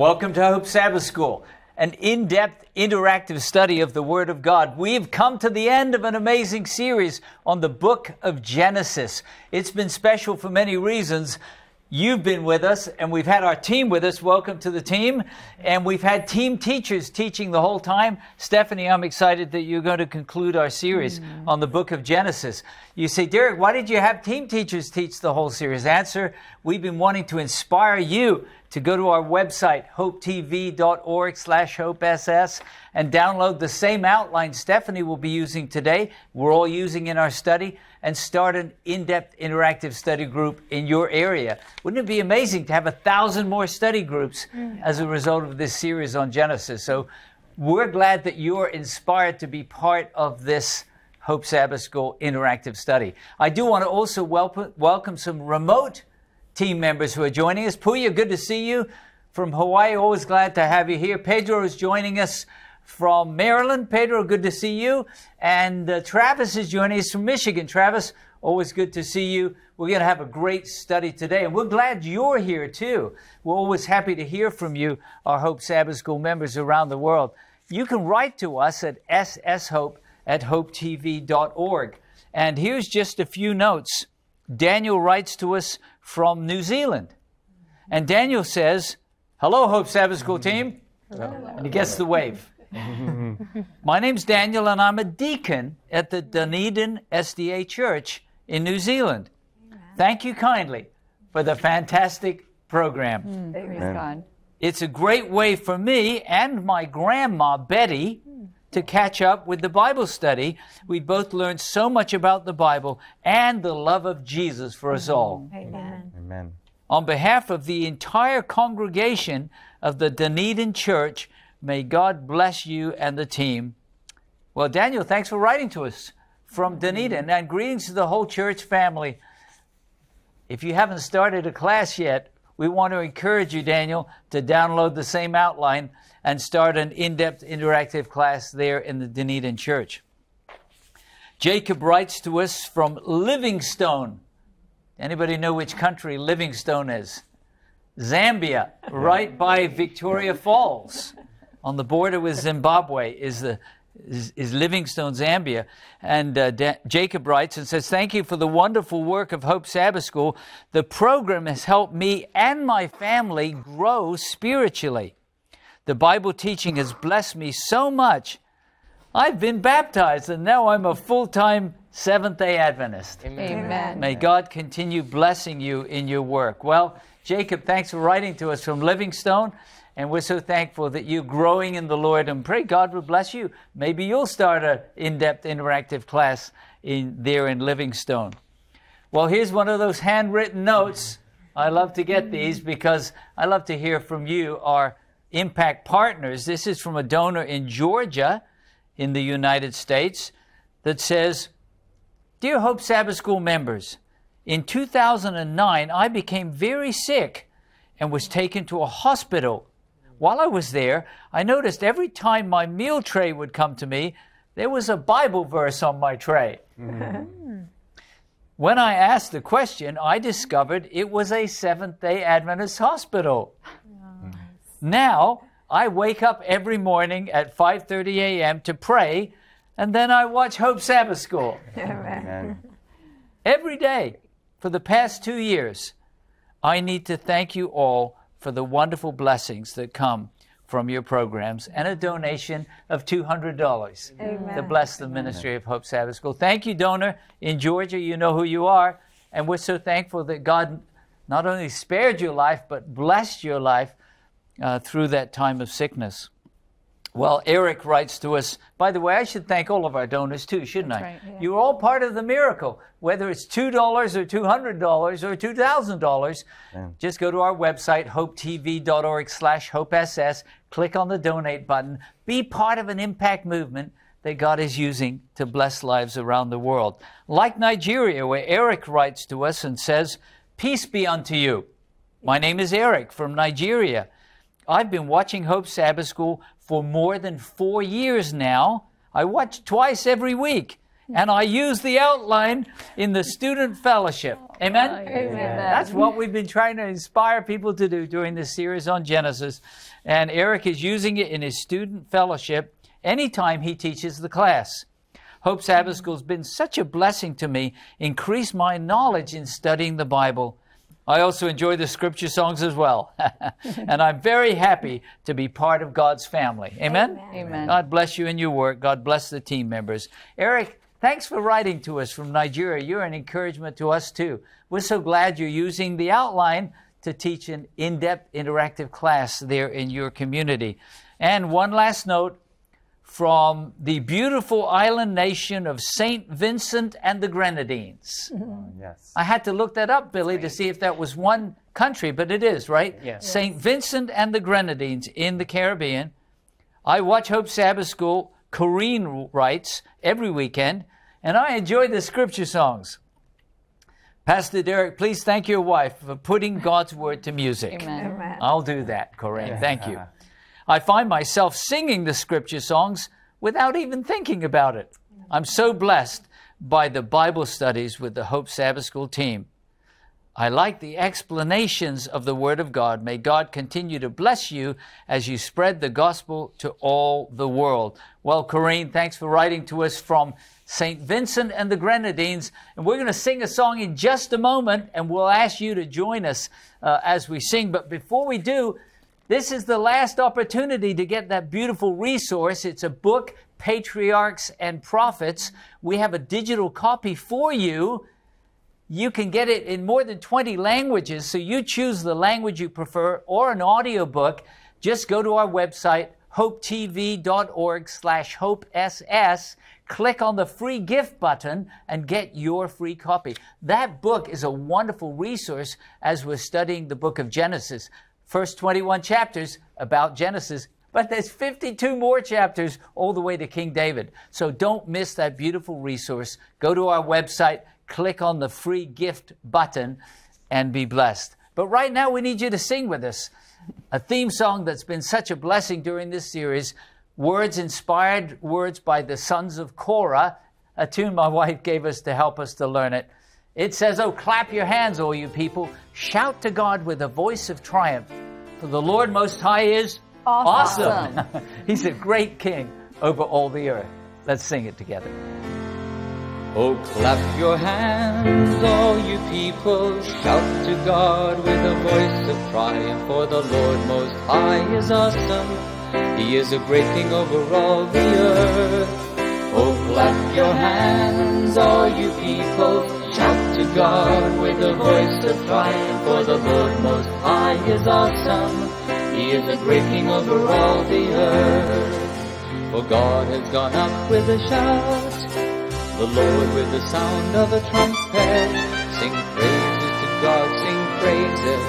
Welcome to Hope Sabbath School, an in depth, interactive study of the Word of God. We've come to the end of an amazing series on the book of Genesis. It's been special for many reasons. You've been with us, and we've had our team with us. Welcome to the team. And we've had team teachers teaching the whole time. Stephanie, I'm excited that you're going to conclude our series mm. on the book of Genesis. You say, Derek, why did you have team teachers teach the whole series? Answer We've been wanting to inspire you to go to our website, hopetv.org slash hopess, and download the same outline Stephanie will be using today, we're all using in our study, and start an in-depth interactive study group in your area. Wouldn't it be amazing to have a thousand more study groups mm. as a result of this series on Genesis? So we're glad that you're inspired to be part of this Hope Sabbath School interactive study. I do want to also welcome, welcome some remote team members who are joining us. Puya, good to see you from Hawaii. Always glad to have you here. Pedro is joining us from Maryland. Pedro, good to see you. And uh, Travis is joining us from Michigan. Travis, always good to see you. We're going to have a great study today, and we're glad you're here too. We're always happy to hear from you, our Hope Sabbath School members around the world. You can write to us at sshope at hopetv.org. And here's just a few notes. Daniel writes to us from New Zealand. And Daniel says, Hello, Hope Sabbath School team. Hello. And he gets the wave. My name's Daniel, and I'm a deacon at the Dunedin SDA Church in New Zealand. Thank you kindly for the fantastic program. Mm, it's a great way for me and my grandma, Betty, to catch up with the Bible study. We both learned so much about the Bible and the love of Jesus for us all. Amen. Amen. On behalf of the entire congregation of the Dunedin Church, may God bless you and the team. Well, Daniel, thanks for writing to us from Dunedin, and greetings to the whole church family. If you haven't started a class yet, we want to encourage you, Daniel, to download the same outline and start an in depth interactive class there in the Dunedin Church. Jacob writes to us from Livingstone. Anybody know which country Livingstone is? Zambia, right by Victoria Falls, on the border with Zimbabwe, is the is, is Livingstone, Zambia. And uh, da- Jacob writes and says, Thank you for the wonderful work of Hope Sabbath School. The program has helped me and my family grow spiritually. The Bible teaching has blessed me so much. I've been baptized and now I'm a full time Seventh day Adventist. Amen. Amen. May God continue blessing you in your work. Well, Jacob, thanks for writing to us from Livingstone. And we're so thankful that you're growing in the Lord and pray God will bless you. Maybe you'll start an in depth interactive class in, there in Livingstone. Well, here's one of those handwritten notes. I love to get these because I love to hear from you, our impact partners. This is from a donor in Georgia, in the United States, that says Dear Hope Sabbath School members, in 2009, I became very sick and was taken to a hospital. While I was there, I noticed every time my meal tray would come to me, there was a Bible verse on my tray. Mm-hmm. when I asked the question, I discovered it was a Seventh day Adventist hospital. Now, I wake up every morning at 5:30 a.m. to pray, and then I watch Hope Sabbath School. Amen. Every day for the past 2 years, I need to thank you all for the wonderful blessings that come from your programs and a donation of $200 Amen. to bless the ministry of Hope Sabbath School. Thank you, donor in Georgia. You know who you are. And we're so thankful that God not only spared your life, but blessed your life uh, through that time of sickness. Well, Eric writes to us, by the way, I should thank all of our donors too, shouldn't That's I? Right, yeah. You're all part of the miracle, whether it's $2 or $200 or $2,000. Just go to our website, hopetv.org slash hopess, click on the donate button, be part of an impact movement that God is using to bless lives around the world. Like Nigeria, where Eric writes to us and says, Peace be unto you. My name is Eric from Nigeria. I've been watching Hope Sabbath School for more than four years now. I watch twice every week, and I use the outline in the student fellowship. Oh, Amen? Amen. That's what we've been trying to inspire people to do during this series on Genesis. And Eric is using it in his student fellowship anytime he teaches the class. Hope Sabbath School has been such a blessing to me, increased my knowledge in studying the Bible. I also enjoy the scripture songs as well. and I'm very happy to be part of God's family. Amen? Amen. God bless you in your work. God bless the team members. Eric, thanks for writing to us from Nigeria. You're an encouragement to us too. We're so glad you're using the outline to teach an in depth interactive class there in your community. And one last note from the beautiful island nation of St. Vincent and the Grenadines. Mm-hmm. Oh, yes. I had to look that up, Billy, to see if that was one country, but it is, right? Yes. St. Vincent and the Grenadines in the Caribbean. I watch Hope Sabbath School, Corrine writes, every weekend, and I enjoy the scripture songs. Pastor Derek, please thank your wife for putting God's word to music. Amen. I'll do that, Corinne. Thank you. I find myself singing the scripture songs without even thinking about it. I'm so blessed by the Bible studies with the Hope Sabbath School team. I like the explanations of the Word of God. May God continue to bless you as you spread the gospel to all the world. Well, Corinne, thanks for writing to us from St. Vincent and the Grenadines. And we're going to sing a song in just a moment, and we'll ask you to join us uh, as we sing. But before we do, this is the last opportunity to get that beautiful resource. It's a book, Patriarchs and Prophets. We have a digital copy for you. You can get it in more than 20 languages, so you choose the language you prefer or an audiobook. Just go to our website, hopetv.org slash hopess, click on the free gift button and get your free copy. That book is a wonderful resource as we're studying the book of Genesis. First 21 chapters about Genesis, but there's 52 more chapters all the way to King David. So don't miss that beautiful resource. Go to our website, click on the free gift button, and be blessed. But right now, we need you to sing with us a theme song that's been such a blessing during this series. Words inspired words by the sons of Korah, a tune my wife gave us to help us to learn it. It says, Oh, clap your hands, all you people. Shout to God with a voice of triumph. For the Lord Most High is Awesome. awesome. He's a great king over all the earth. Let's sing it together. Oh, clap your hands, all you people. Shout to God with a voice of triumph. For the Lord Most High is awesome. He is a great king over all the earth. Oh, clap your hands, all you people. To God with a voice of triumph. For the Lord Most High is awesome. He is a great king over all the earth. For God has gone up with a shout the Lord with the sound of a trumpet. Sing praises to God, sing praises.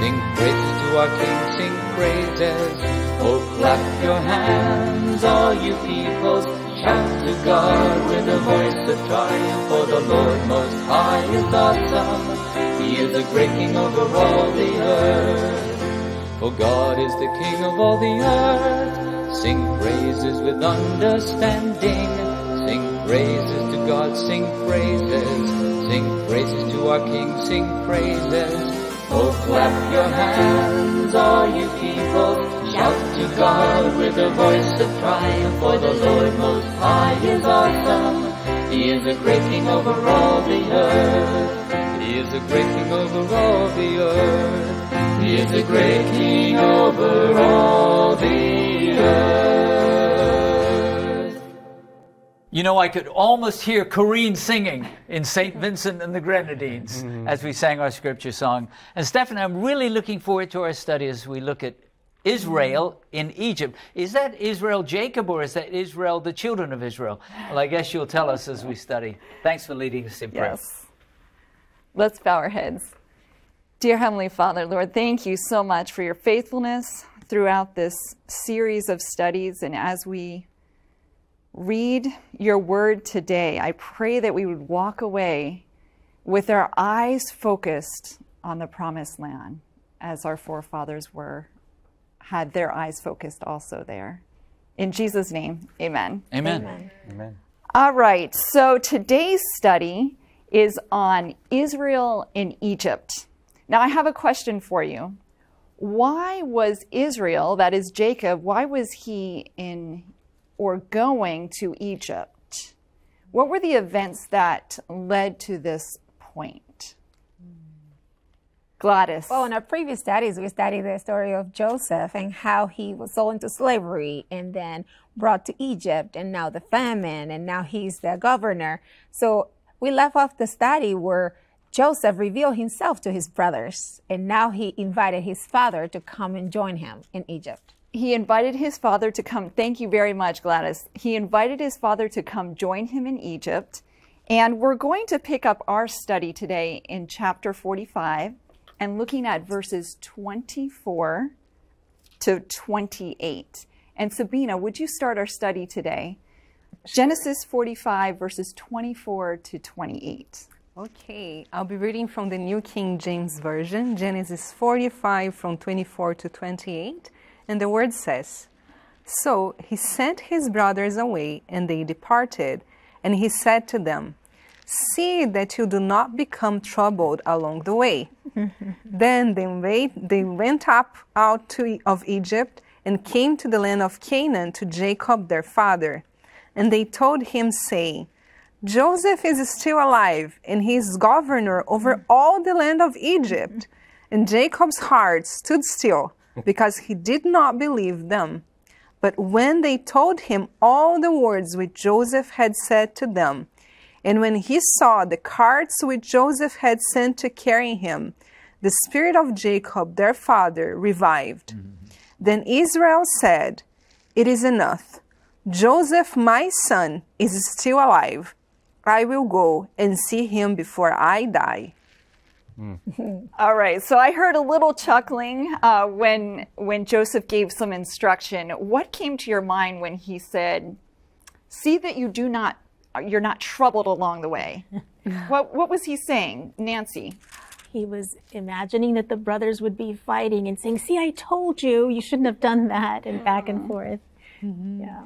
Sing praises to our King, sing praises. Oh, clap your hands, all you people. Shout to God with a voice of triumph. For the Lord most high is awesome. He is a great king over all the earth. For God is the king of all the earth. Sing praises with understanding. Sing praises to God, sing praises. Sing praises to our King, sing praises. Oh, clap your hands, all you people. Shout to God with a voice of triumph. For the Lord Most High is awesome. He is a great king over all the earth. He is a great king over all the earth. He is a great king over all the earth. You know, I could almost hear Corrine singing in St. Vincent and the Grenadines mm-hmm. as we sang our scripture song. And Stephanie, I'm really looking forward to our study as we look at Israel in Egypt. Is that Israel Jacob or is that Israel the children of Israel? Well, I guess you'll tell us as we study. Thanks for leading us in prayer. Yes. Let's bow our heads. Dear Heavenly Father, Lord, thank you so much for your faithfulness throughout this series of studies. And as we read your word today, I pray that we would walk away with our eyes focused on the promised land, as our forefathers were, had their eyes focused also there. In Jesus' name, amen. Amen. Amen. All right, so today's study is on Israel in Egypt. Now, I have a question for you. Why was Israel, that is Jacob, why was he in or going to Egypt? What were the events that led to this point? Gladys. Well, in our previous studies, we studied the story of Joseph and how he was sold into slavery and then brought to Egypt, and now the famine, and now he's the governor. So we left off the study where Joseph revealed himself to his brothers, and now he invited his father to come and join him in Egypt. he invited his father to come. Thank you very much, Gladys. He invited his father to come join him in Egypt. And we're going to pick up our study today in chapter 45 and looking at verses 24 to 28. And Sabina, would you start our study today? Genesis 45, verses 24 to 28. Okay, I'll be reading from the New King James Version, Genesis 45 from 24 to 28. And the word says So he sent his brothers away, and they departed. And he said to them, See that you do not become troubled along the way. then they, wait, they went up out to, of Egypt and came to the land of Canaan to Jacob their father. And they told him, saying, Joseph is still alive, and he is governor over mm. all the land of Egypt. And Jacob's heart stood still, because he did not believe them. But when they told him all the words which Joseph had said to them, and when he saw the carts which Joseph had sent to carry him, the spirit of Jacob their father revived. Then Israel said, It is enough. Joseph, my son, is still alive. I will go and see him before I die. All right, so I heard a little chuckling uh, when when Joseph gave some instruction. What came to your mind when he said, "See that you do not, you're not troubled along the way"? what what was he saying, Nancy? He was imagining that the brothers would be fighting and saying, "See, I told you, you shouldn't have done that," and back and mm-hmm. forth. Mm-hmm. Yeah.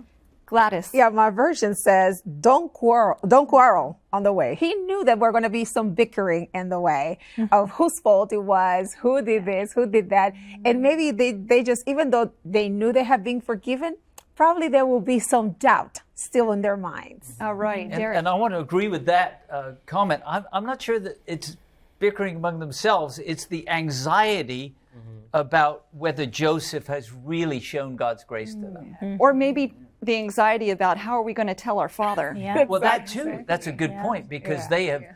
Gladys. Yeah, my version says, "Don't quarrel, don't quarrel on the way." He knew that we're going to be some bickering in the way of whose fault it was, who did this, who did that, and mm-hmm. maybe they they just even though they knew they had been forgiven, probably there will be some doubt still in their minds. All right, And, Derek. and I want to agree with that uh, comment. I'm, I'm not sure that it's bickering among themselves, it's the anxiety about whether Joseph has really shown God's grace to them. or maybe the anxiety about how are we going to tell our father? Yeah. Well, that too, that's a good point because they have g-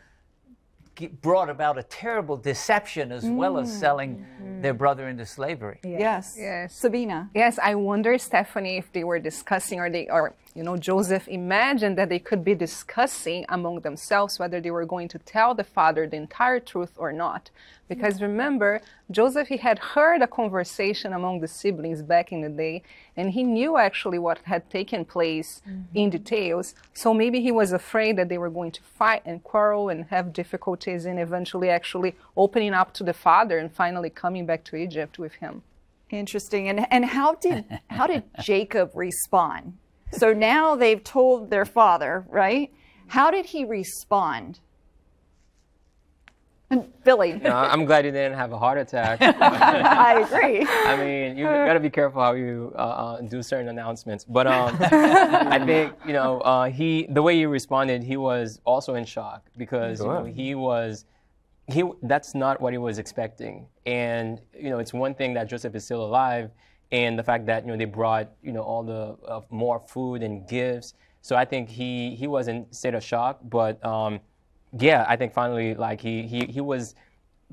brought about a terrible deception as well as mm. selling mm-hmm. their brother into slavery. Yes. Yes. Sabina. Yes, I wonder, Stephanie, if they were discussing or they or you know, Joseph imagined that they could be discussing among themselves whether they were going to tell the father the entire truth or not. Because remember, Joseph he had heard a conversation among the siblings back in the day, and he knew actually what had taken place mm-hmm. in details. So maybe he was afraid that they were going to fight and quarrel and have difficulties in eventually actually opening up to the father and finally coming back to Egypt with him. Interesting. And and how did how did Jacob respond? So now they've told their father, right? How did he respond? And Billy, No, I'm glad you didn't have a heart attack. I agree. I mean, you gotta be careful how you uh, uh, do certain announcements. But um, I think you know uh, he the way he responded, he was also in shock because you know, he was he that's not what he was expecting. And you know, it's one thing that Joseph is still alive, and the fact that you know they brought you know all the uh, more food and gifts. So I think he he was in state of shock, but. Um, yeah, I think finally, like he he he was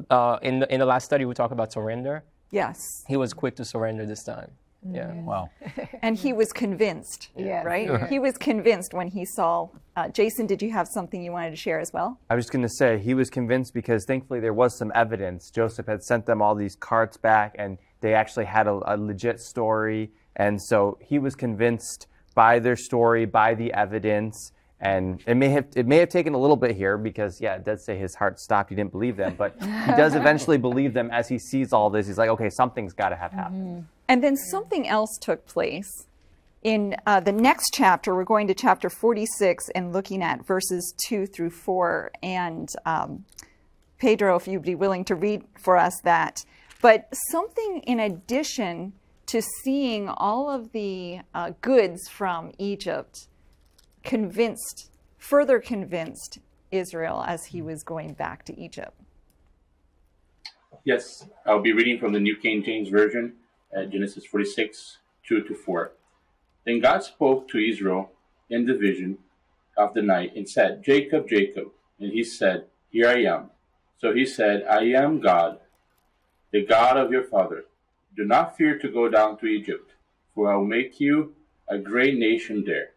uh, in the in the last study we talked about surrender. Yes. He was quick to surrender this time. Yeah. Wow. And he was convinced, Yes. right? He was convinced when he saw. Uh, Jason, did you have something you wanted to share as well? I was just going to say he was convinced because thankfully there was some evidence. Joseph had sent them all these carts back, and they actually had a, a legit story, and so he was convinced by their story, by the evidence. And it may have it may have taken a little bit here because yeah, it does say his heart stopped. He didn't believe them, but he does eventually believe them as he sees all this. He's like, okay, something's got to have happened. And then something else took place. In uh, the next chapter, we're going to chapter 46 and looking at verses 2 through 4. And um, Pedro, if you'd be willing to read for us that. But something in addition to seeing all of the uh, goods from Egypt convinced, further convinced Israel as he was going back to Egypt. Yes, I'll be reading from the New King James Version, uh, Genesis 46, 2 to 4. Then God spoke to Israel in the vision of the night and said, Jacob, Jacob. And he said, Here I am. So he said, I am God, the God of your father. Do not fear to go down to Egypt, for I will make you a great nation there.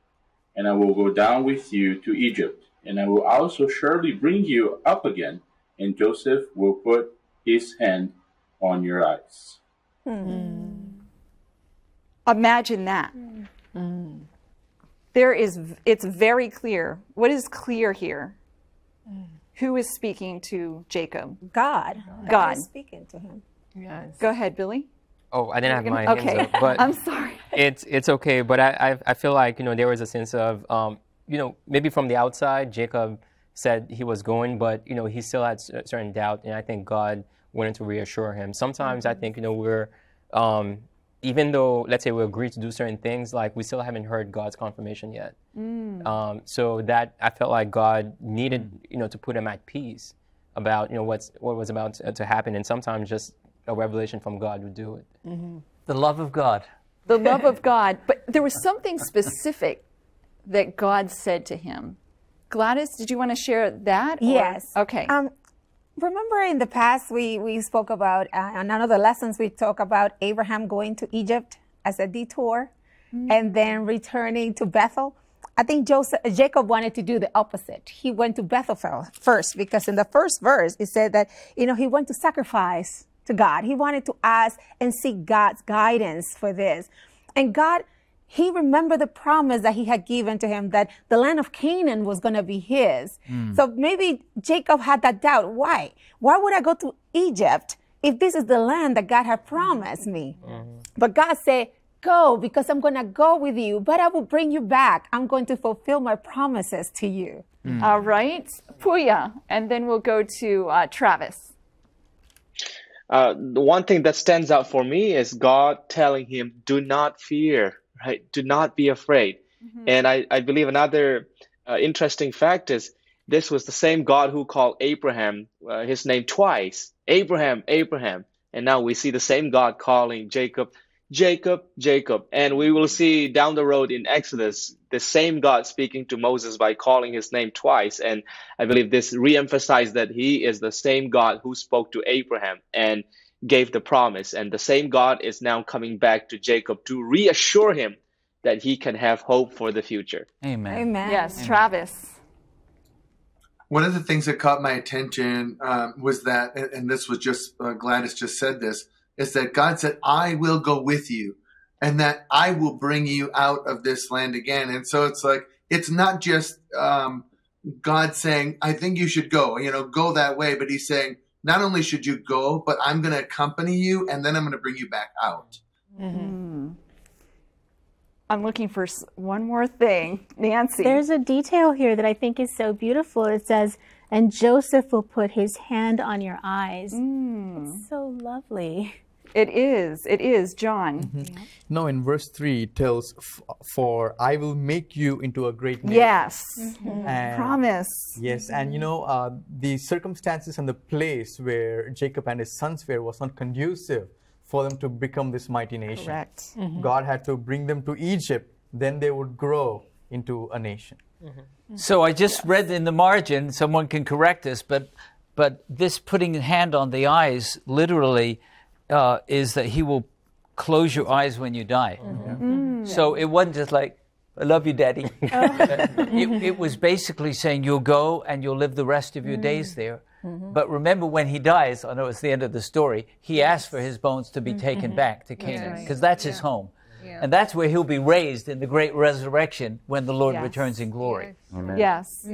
And I will go down with you to Egypt, and I will also surely bring you up again, and Joseph will put his hand on your eyes. Hmm. Imagine that. Hmm. There is, it's very clear. What is clear here? Hmm. Who is speaking to Jacob? God. God. is speaking to him. Yes. Go ahead, Billy. Oh, I didn't have my Okay. up, but I'm sorry. it's it's okay. But I, I I feel like you know there was a sense of um, you know maybe from the outside Jacob said he was going, but you know he still had cer- certain doubt, and I think God wanted to reassure him. Sometimes I think you know we're um, even though let's say we agree to do certain things, like we still haven't heard God's confirmation yet. Um, so that I felt like God needed you know to put him at peace about you know what's what was about to, to happen, and sometimes just a revelation from God would do it. The love of God. The love of God. But there was something specific that God said to him. Gladys, did you want to share that? or- Yes. Okay. Um, remember in the past we, we spoke about, uh, in one of the lessons we talk about Abraham going to Egypt as a detour and then returning to Bethel. I think Joseph, Jacob wanted to do the opposite. He went to Bethel first because in the first verse it said that, you know, he went to sacrifice to God. He wanted to ask and seek God's guidance for this. And God, he remembered the promise that he had given to him that the land of Canaan was going to be his. So maybe Jacob had that doubt. Why? Why would I go to Egypt if this is the land that God had promised me? But God said, Go because I'm going to go with you, but I will bring you back. I'm going to fulfill my promises to you. All right. Puya. And then we'll go to uh, Travis. Uh, the one thing that stands out for me is God telling him, "Do not fear, right? Do not be afraid." And I, I believe another uh, interesting fact is this was the same God who called Abraham uh, his name twice, Abraham, Abraham, and now we see the same God calling Jacob, Jacob, Jacob, and we will see down the road in Exodus the same God speaking to Moses by calling his name twice, and I believe this reemphasized that he is the same God who spoke to Abraham. And gave the promise. And the same God is now coming back to Jacob to reassure him that he can have hope for the future. Amen. Amen. Yes, Travis. One of the things that caught my attention um, was that, and, and this was just uh, Gladys just said this, is that God said, "I will go with you, and that I will bring you out of this land again." And so it's like it's not just um, God saying, "I think you should go," you know, go that way, but He's saying, not only should you go, but I'm going to accompany you, and then I'm going to bring you back out. Mm-hmm. I'm looking for one more thing. Nancy. There's a detail here that I think is so beautiful. It says, and Joseph will put his hand on your eyes. Mm. It's so lovely. It is. It is. John. Mm-hmm. No, in verse 3, it tells, For I will make you into a great nation. Yes. Mm-hmm. And- Promise. Yes, and you know, uh, the circumstances and the place where Jacob and his sons were was not conducive for them to become this mighty nation. Correct. Mm-hmm. God had to bring them to Egypt, then they would grow into a nation. So I just read in the margin, someone can correct us, but but this putting a hand on the eyes literally uh, is that he will close your eyes when you die. Mm-hmm. Mm-hmm. Mm-hmm. So it wasn't just like, I love you, Daddy. Oh. it, it was basically saying you'll go and you'll live the rest of your days there. But remember, when he dies, I know it's the end of the story, he asks for his bones to be taken back to Canaan because that's his home. And that's where he'll be raised in the great resurrection when the Lord Yes. returns in glory. Yes.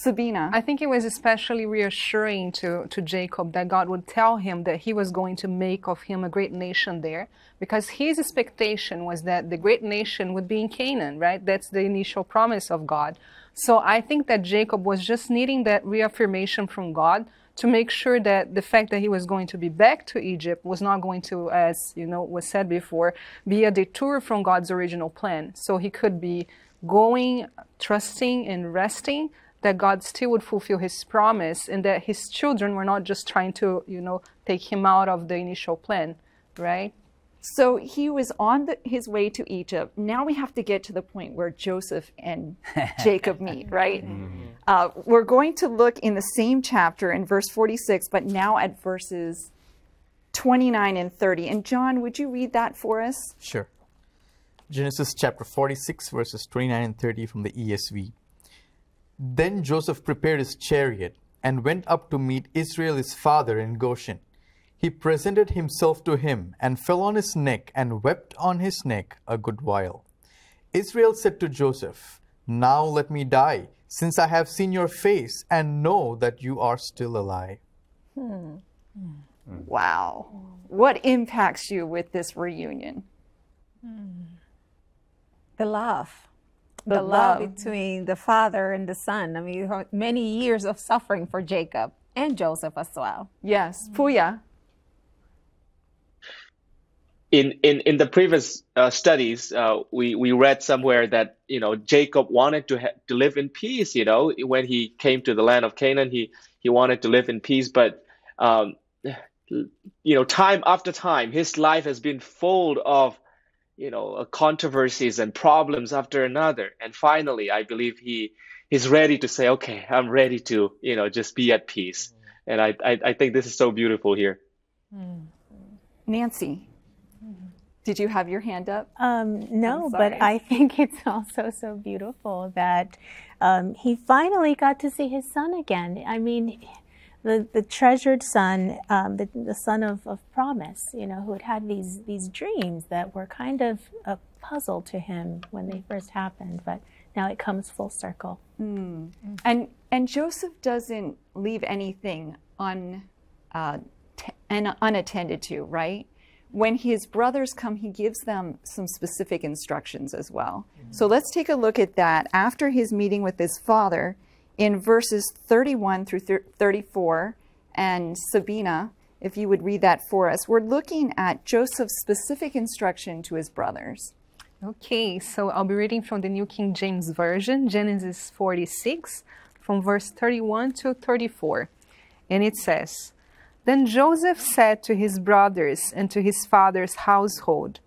Sabina. I think it was especially reassuring to, to Jacob that God would tell him that he was going to make of him a great nation there because his expectation was that the great nation would be in Canaan, right? That's the initial promise of God. So I think that Jacob was just needing that reaffirmation from God to make sure that the fact that he was going to be back to Egypt was not going to, as you know was said before, be a detour from God's original plan. So he could be going, trusting, and resting that God still would fulfill his promise and that his children were not just trying to, you know, take him out of the initial plan, right? So he was on the, his way to Egypt. Now we have to get to the point where Joseph and Jacob meet, right? Mm-hmm. Uh, we're going to look in the same chapter in verse 46, but now at verses 29 and 30. And John, would you read that for us? Sure. Genesis chapter 46, verses 29 and 30 from the ESV. Then Joseph prepared his chariot and went up to meet Israel his father in Goshen. He presented himself to him and fell on his neck and wept on his neck a good while. Israel said to Joseph, Now let me die, since I have seen your face and know that you are still alive. Hmm. Wow. What impacts you with this reunion? The love. The, the love. love between the father and the son. I mean, many years of suffering for Jacob and Joseph as well. Yes. Puya in in in the previous uh, studies, uh, we we read somewhere that you know Jacob wanted to ha- to live in peace. You know, when he came to the land of Canaan, he he wanted to live in peace, but um, you know, time after time, his life has been full of you know uh, controversies and problems after another, and finally, I believe he he's ready to say, okay, I'm ready to you know just be at peace, and I I, I think this is so beautiful here. Nancy, did you have your hand up? Um, no, but I think it's also so beautiful that um, he finally got to see his son again. I mean, the, the treasured son, um, the, the son of, of promise, you know, who had had these, these dreams that were kind of a puzzle to him when they first happened, but now it comes full circle. Mm. And, and Joseph doesn't leave anything un, uh, t- unattended to, right? when his brothers come, he gives them some specific instructions as well. Mm-hmm. So let's take a look at that after his meeting with his father in verses 31 through 34. And Sabina, if you would read that for us, we're looking at Joseph's specific instruction to his brothers. Okay, so I'll be reading from the New King James Version, Genesis 46, from verse 31 to 34. And it says, then Joseph said to his brothers and to his father's household,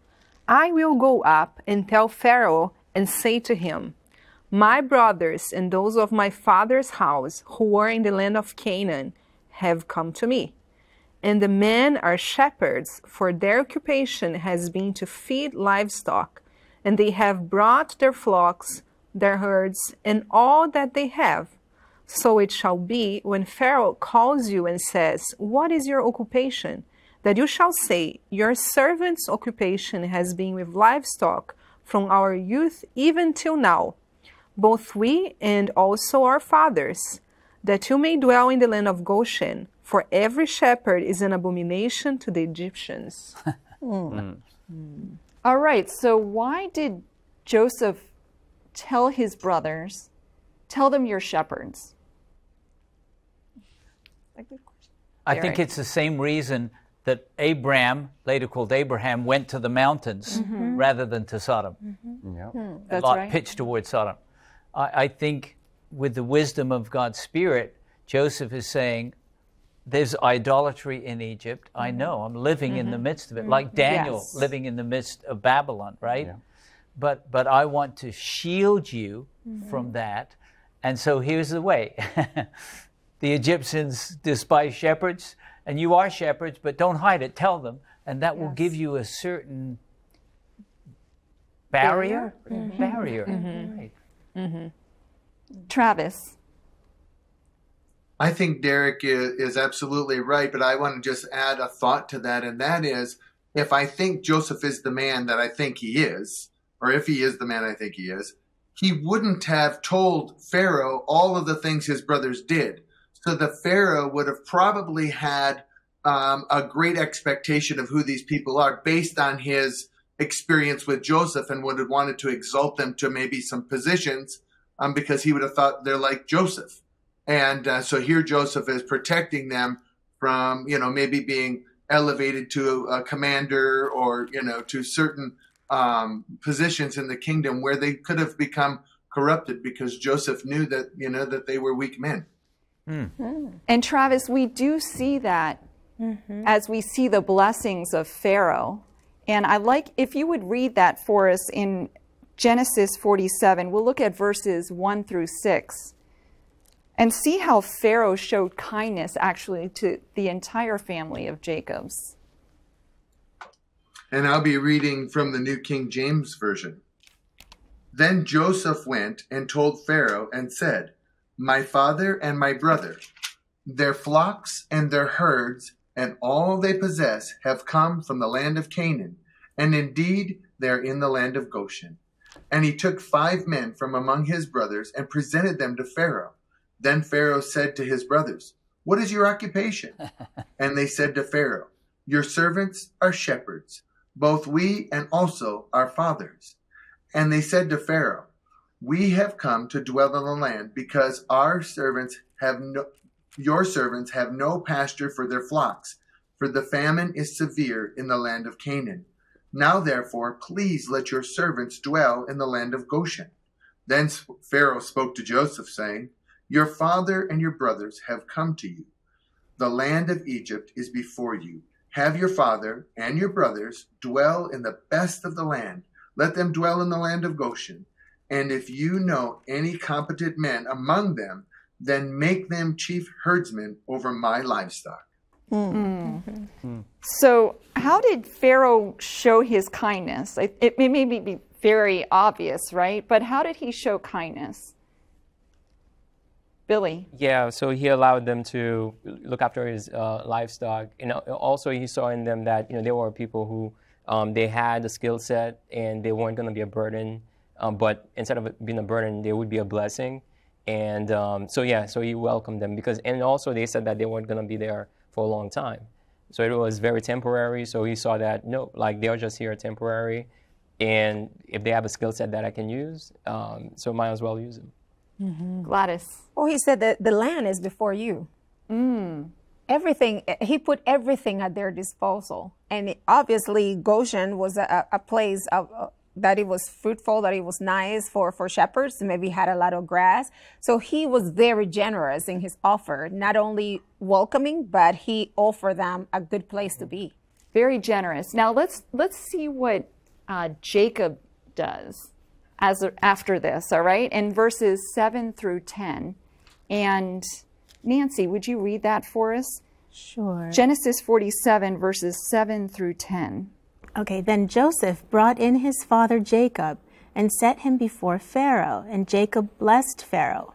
I will go up and tell Pharaoh and say to him, My brothers and those of my father's house who are in the land of Canaan have come to me. And the men are shepherds, for their occupation has been to feed livestock, and they have brought their flocks, their herds, and all that they have so it shall be when Pharaoh calls you and says, What is your occupation? That you shall say, Your servant's occupation has been with livestock from our youth even till now, both we and also our fathers, that you may dwell in the land of Goshen, for every shepherd is an abomination to the Egyptians. mm. Mm. All right, so why did Joseph tell his brothers, tell them you're shepherds? a good question. I think it's the same reason that Abraham, later called Abraham, went to the mountains mm-hmm. rather than to Sodom. Mm-hmm. Yeah. Hmm, that's Lot right. pitched towards Sodom. I, I think with the wisdom of God's Spirit, Joseph is saying, there's idolatry in Egypt. Mm-hmm. I know. I'm living in the mm-hmm. midst of it, like Daniel yes. living in the midst of Babylon, right? Yeah. But but I want to shield you mm-hmm. from that. And so here's the way. the Egyptians despise shepherds, and you are shepherds, but don't hide it. Tell them, and that yes. will give you a certain barrier. Barrier. Mm-hmm. barrier. Mm-hmm. Right. Mm-hmm. Travis. I think Derek is, is absolutely right, but I want to just add a thought to that, and that is if I think Joseph is the man that I think he is, or if he is the man I think he is, he wouldn't have told Pharaoh all of the things his brothers did. So the Pharaoh would have probably had um, a great expectation of who these people are based on his experience with Joseph and would have wanted to exalt them to maybe some positions um, because he would have thought they're like Joseph. And uh, so here Joseph is protecting them from, you know, maybe being elevated to a commander or, you know, to certain um, positions in the kingdom where they could have become corrupted because Joseph knew that, you know, that they were weak men. Mm. And Travis, we do see that mm-hmm. as we see the blessings of Pharaoh. And I like if you would read that for us in Genesis 47. We'll look at verses 1 through 6 and see how Pharaoh showed kindness actually to the entire family of Jacob's. And I'll be reading from the New King James Version. Then Joseph went and told Pharaoh and said, My father and my brother, their flocks and their herds and all they possess have come from the land of Canaan, and indeed they are in the land of Goshen. And he took five men from among his brothers and presented them to Pharaoh. Then Pharaoh said to his brothers, What is your occupation? and they said to Pharaoh, Your servants are shepherds, both we and also our fathers. And they said to Pharaoh, We have come to dwell in the land because our servants have no, your servants have no pasture for their flocks, for the famine is severe in the land of Canaan. Now, therefore, please let your servants dwell in the land of Goshen. Then Pharaoh spoke to Joseph, saying, Your father and your brothers have come to you. The land of Egypt is before you. Have your father and your brothers dwell in the best of the land. Let them dwell in the land of Goshen. And if you know any competent men among them, then make them chief herdsmen over my livestock. Mm. Mm-hmm. So, how did Pharaoh show his kindness? It, it may be very obvious, right? But how did he show kindness? Billy. Yeah, so he allowed them to look after his uh, livestock, and also he saw in them that you know there were people who um, they had the skill set and they weren't going to be a burden, um, but instead of being a burden, they would be a blessing. And um, so yeah, so he welcomed them because, and also they said that they weren't going to be there for a long time. So it was very temporary. So he saw that no, like they're just here temporary, and if they have a skill set that I can use, um, so might as well use them. Mm-hmm. Gladys. Oh, he said that the land is before you. Mm. Everything he put everything at their disposal, and obviously Goshen was a, a place of that it was fruitful, that it was nice for, for shepherds, maybe had a lot of grass. So he was very generous in his offer, not only welcoming, but he offered them a good place to be. Very generous. Now let's let's see what uh, Jacob does as after this. All right, in verses seven through ten, and Nancy, would you read that for us? Sure. Genesis forty-seven, verses seven through ten. Okay, then Joseph brought in his father Jacob and set him before Pharaoh, and Jacob blessed Pharaoh.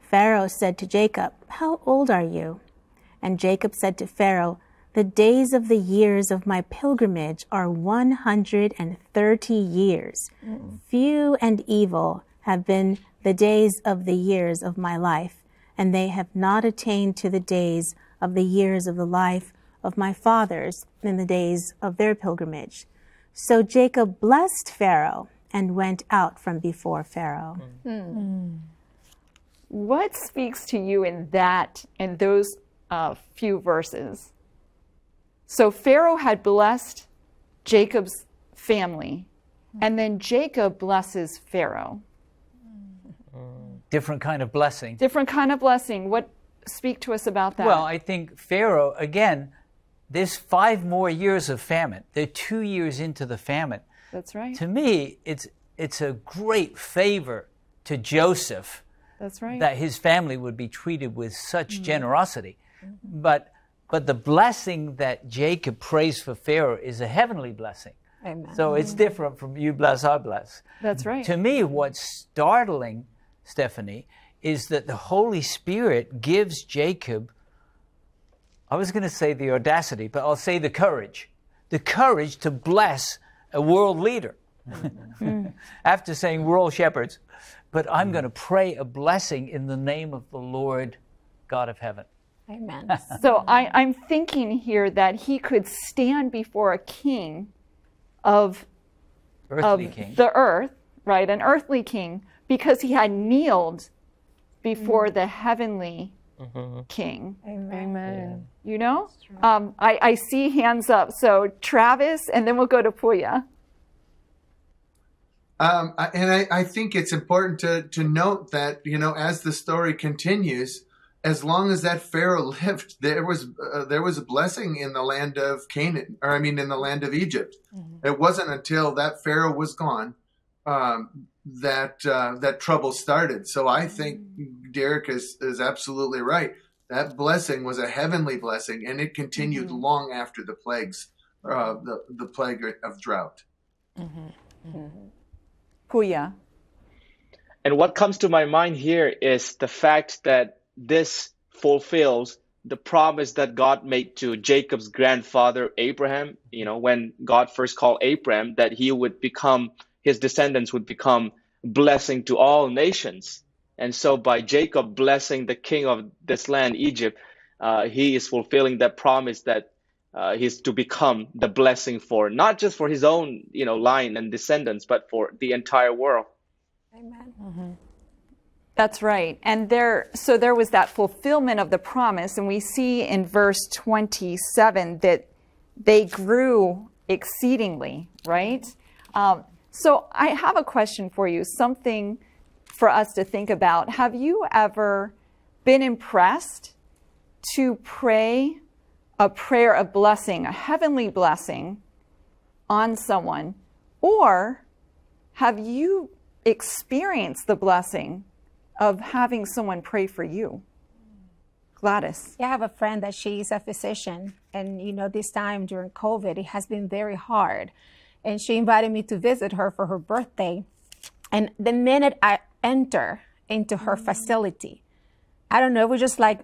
Pharaoh said to Jacob, How old are you? And Jacob said to Pharaoh, The days of the years of my pilgrimage are 130 years. Mm. Few and evil have been the days of the years of my life, and they have not attained to the days of the years of the life of my fathers in the days of their pilgrimage. So Jacob blessed Pharaoh and went out from before Pharaoh. Mm. Mm. What speaks to you in that, in those uh, few verses? So Pharaoh had blessed Jacob's family, and then Jacob blesses Pharaoh. Different kind of blessing. Different kind of blessing. What speak to us about that? Well, I think Pharaoh again there's five more years of famine. They're two years into the famine. That's right. To me, it's it's a great favor to Joseph. That's right. That his family would be treated with such mm-hmm. generosity. Mm-hmm. But but the blessing that Jacob prays for Pharaoh is a heavenly blessing. Amen. So it's different from you bless, I bless. That's right. To me, what's startling, Stephanie, is that the Holy Spirit gives Jacob I was going to say the audacity, but I'll say the courage. The courage to bless a world leader. After saying we're all shepherds, but I'm going to pray a blessing in the name of the Lord God of heaven. Amen. So I, I'm thinking here that he could stand before a king of, Earthly of king. the earth, right? An earthly king, because he had kneeled before Mm-hmm. the heavenly king. Amen. You know? Um, I, I see hands up. So Travis, and then we'll go to Puya. Um, and I, I think it's important to, to note that, you know, as the story continues, as long as that Pharaoh lived, there was uh, there was a blessing in the land of Canaan, or I mean, in the land of Egypt. It wasn't until that Pharaoh was gone um, that uh, that trouble started. So I think mm. Derek is is absolutely right. That blessing was a heavenly blessing, and it continued mm-hmm. long after the plagues, uh, the the plague of drought. Mm-hmm. Mm-hmm. Puya. And what comes to my mind here is the fact that this fulfills the promise that God made to Jacob's grandfather Abraham, you know, when God first called Abraham that he would become his descendants would become blessing to all nations. And so by Jacob blessing the king of this land, Egypt, uh, he is fulfilling that promise that uh, he's to become the blessing for not just for his own, you know, line and descendants, but for the entire world. Amen. That's right. And there, so there was that fulfillment of the promise. And we see in verse 27 that they grew exceedingly, right? Um, so I have a question for you, something for us to think about. Have you ever been impressed to pray a prayer of blessing, a heavenly blessing on someone? Or have you experienced the blessing of having someone pray for you? Gladys. Yeah, I have a friend that she's a physician, and you know, this time during COVID, it has been very hard. And she invited me to visit her for her birthday. And the minute I enter into her mm. facility, I don't know, it was just like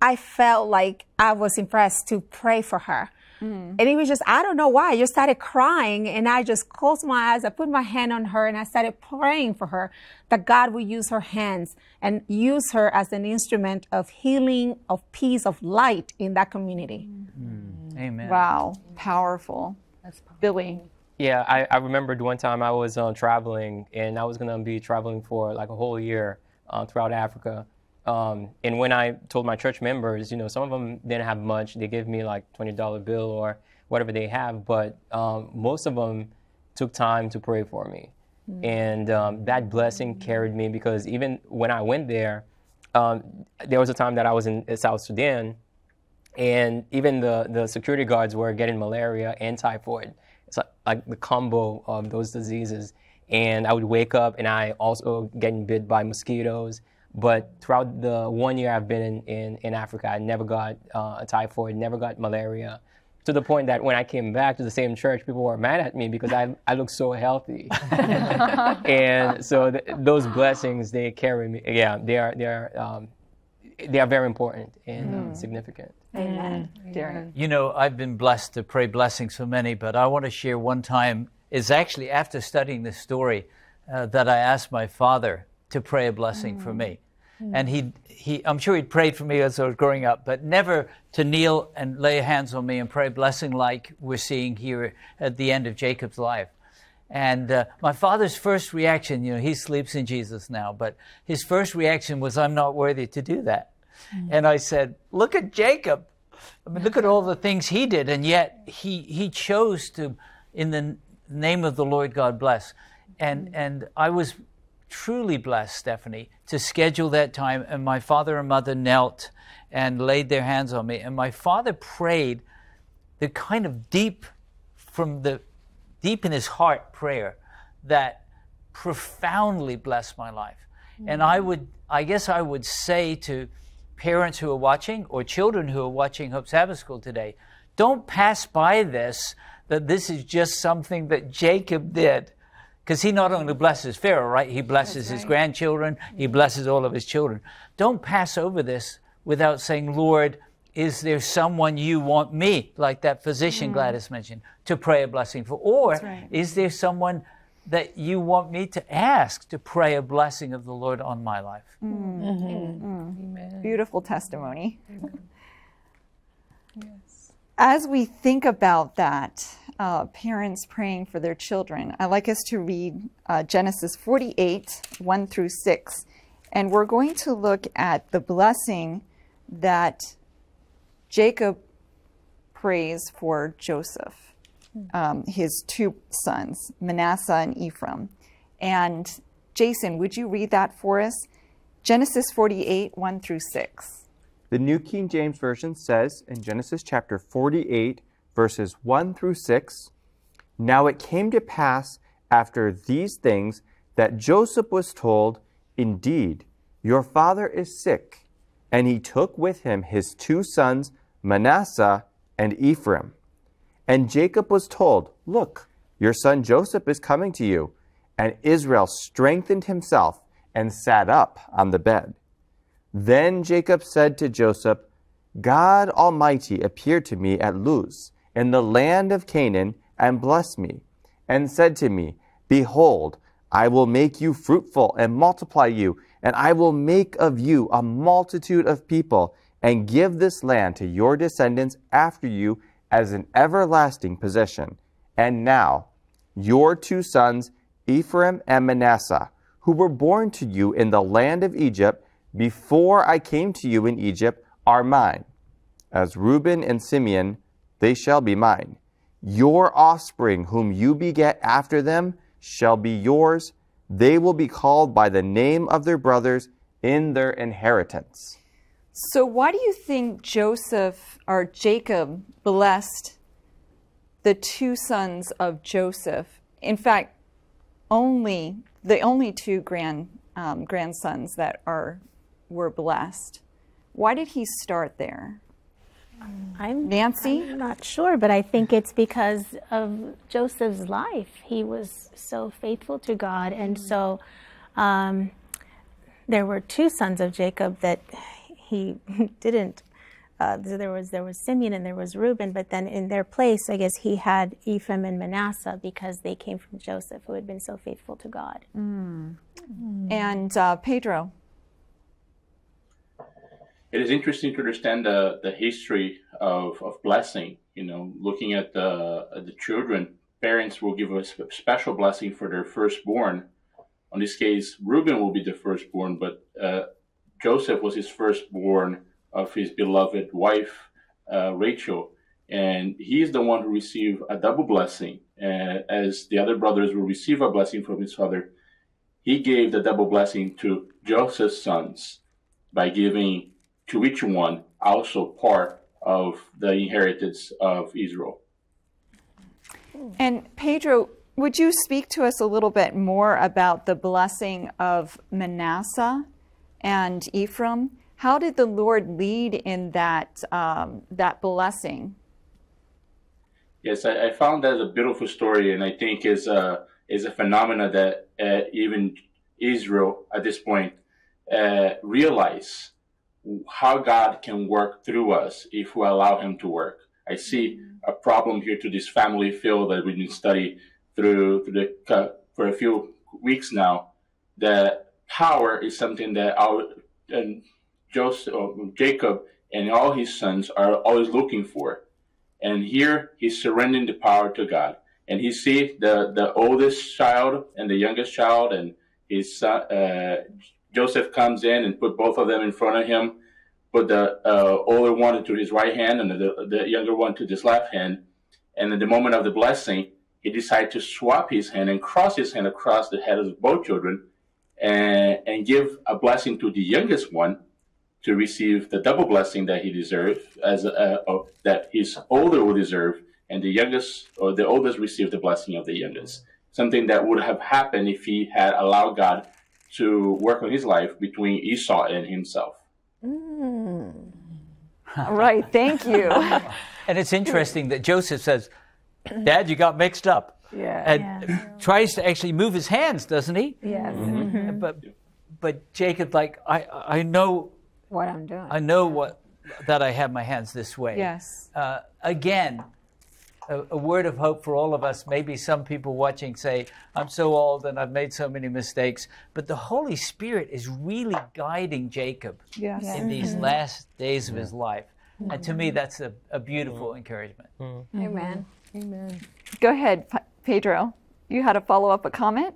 I felt like I was impressed to pray for her. Mm. And it was just, I don't know why. I just started crying and I just closed my eyes. I put my hand on her and I started praying for her that God would use her hands and use her as an instrument of healing, of peace, of light in that community. Mm. Amen. Wow, powerful. That's Billy. Yeah, I, I remembered one time I was uh, traveling and I was going to be traveling for like a whole year uh, throughout Africa. Um, and when I told my church members, you know, some of them didn't have much. They gave me like $20 bill or whatever they have, but um, most of them took time to pray for me. And um, that blessing carried me because even when I went there, um, there was a time that I was in South Sudan and even the, the security guards were getting malaria and typhoid. It's like, like the combo of those diseases. And I would wake up and I also getting bit by mosquitoes. But throughout the one year I've been in, in, in Africa, I never got uh, typhoid, never got malaria. To the point that when I came back to the same church, people were mad at me because I, I look so healthy. and so th- those blessings, they carry me. Yeah, they are, they are, um, they are very important and uh, significant. Amen. Darren. You know, I've been blessed to pray blessings for many, but I want to share one time. It's actually after studying this story uh, that I asked my father to pray a blessing for me. And he, he, I'm sure he'd prayed for me as I was growing up, but never to kneel and lay hands on me and pray a blessing like we're seeing here at the end of Jacob's life. And uh, my father's first reaction, you know, he sleeps in Jesus now, but his first reaction was, I'm not worthy to do that. Mm. And I said, Look at Jacob. I mean, look at all the things he did, and yet he, he chose to, in the name of the Lord God bless. And, mm. and I was truly blessed, Stephanie, to schedule that time. And my father and mother knelt and laid their hands on me. And my father prayed the kind of deep, from the deep in his heart prayer that profoundly blessed my life. And I mm. would, I guess I would say to parents who are watching or children who are watching Hope Sabbath School today, don't pass by this, that this is just something that Jacob did. Because he not only blesses Pharaoh, right? He blesses his grandchildren, he blesses all of his children. Don't pass over this without saying, Lord, is there someone you want me, like that physician mm. Gladys mentioned, to pray a blessing for? Or right. is there someone that you want me to ask to pray a blessing of the Lord on my life. Beautiful testimony. Yes. As we think about that, uh, parents praying for their children, I'd like us to read uh, Genesis 48, 1 through 6. And we're going to look at the blessing that Jacob prays for Joseph, um, his two sons, Manasseh and Ephraim. And Jason, would you read that for us? Genesis 48, 1 through 6. The New King James Version says in Genesis chapter 48, verses 1 through 6 Now it came to pass after these things that Joseph was told, Indeed, your father is sick. And he took with him his two sons, Manasseh and Ephraim. And Jacob was told, Look, your son Joseph is coming to you. And Israel strengthened himself and sat up on the bed. Then Jacob said to Joseph, God Almighty appeared to me at Luz, in the land of Canaan, and blessed me, and said to me, Behold, I will make you fruitful and multiply you, and I will make of you a multitude of people, and give this land to your descendants after you as an everlasting possession. And now, your two sons, Ephraim and Manasseh, who were born to you in the land of Egypt, before I came to you in Egypt, are mine. As Reuben and Simeon, they shall be mine. Your offspring, whom you beget after them, shall be yours. They will be called by the name of their brothers in their inheritance. So, why do you think Joseph or Jacob blessed the two sons of Joseph? In fact, only the only two grand um, grandsons that are were blessed. Why did he start there? I'm Nancy? I'm not sure, but I think it's because of Joseph's life. He was so faithful to God, and so um, there were two sons of Jacob that he didn't. Uh, there was there was Simeon and there was Reuben, but then in their place, I guess he had Ephraim and Manasseh because they came from Joseph, who had been so faithful to God. And uh, Pedro. it is interesting to understand the, the history of, of blessing. You know, looking at the at the children, parents will give a special blessing for their firstborn. In this case, Reuben will be the firstborn, but uh, Joseph was his firstborn of his beloved wife, uh, Rachel, and he's the one who received a double blessing. Uh, as the other brothers will receive a blessing from his father, he gave the double blessing to Joseph's sons by giving to each one also part of the inheritance of Israel. And Pedro, would you speak to us a little bit more about the blessing of Manasseh and Ephraim? How did the Lord lead in that um, that blessing? Yes, I, I found that a beautiful story, and I think is a is a phenomena that uh, even Israel at this point uh, realize how God can work through us if we allow Him to work. I see a problem here to this family field that we've been studying through, through the, uh, for a few weeks now. That power is something that our and Joseph, Jacob, and all his sons are always looking for. And here he's surrendering the power to God. And he sees the, the oldest child and the youngest child, and his son, uh, Joseph comes in and put both of them in front of him, put the uh, older one to his right hand and the, the younger one to his left hand. And at the moment of the blessing, he decided to swap his hand and cross his hand across the head of both children and, and give a blessing to the youngest one to receive the double blessing that he deserved, as uh, uh, that his older would deserve, and the youngest or the oldest received the blessing of the youngest. Something that would have happened if he had allowed God to work on his life between Esau and himself. Right. thank you. And it's interesting that Joseph says, Dad, you got mixed up. Yeah. And tries to actually move his hands, doesn't he? Yes. But but Jacob, like, I I know What I'm doing. I know what that I have my hands this way. Yes. Uh, again, a, a, word of hope for all of us. Maybe some people watching say, I'm so old and I've made so many mistakes. But the Holy Spirit is really guiding Jacob yes. in these mm-hmm. last days of his life. Mm-hmm. And to me, that's a, a beautiful mm-hmm. encouragement. Mm-hmm. Amen. Amen. Go ahead, Pedro. You had a follow up a comment?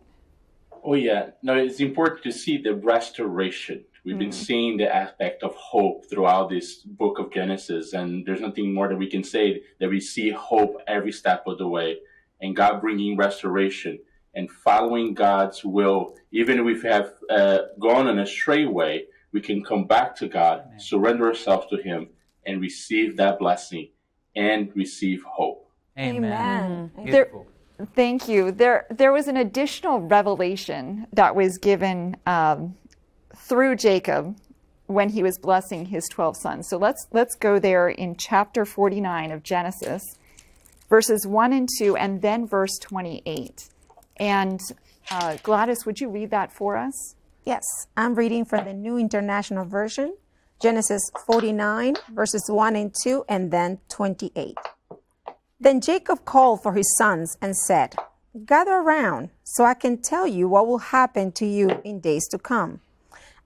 Oh, yeah. No, it's important to see the restoration We've been mm. seeing the aspect of hope throughout this book of Genesis, and there's nothing more that we can say that we see hope every step of the way, and God bringing restoration and following God's will. Even if we have uh, gone on a stray way, we can come back to God, Amen. surrender ourselves to Him, and receive that blessing and receive hope. Amen. Amen. There, thank you. There, there was an additional revelation that was given. Um, through Jacob when he was blessing his 12 sons. So let's let's go there in chapter 49 of Genesis, verses 1 and 2 and then verse 28. And uh, Gladys, would you read that for us? Yes, I'm reading from the New International Version, Genesis 49 verses 1 and 2 and then 28. Then Jacob called for his sons and said, Gather around so I can tell you what will happen to you in days to come.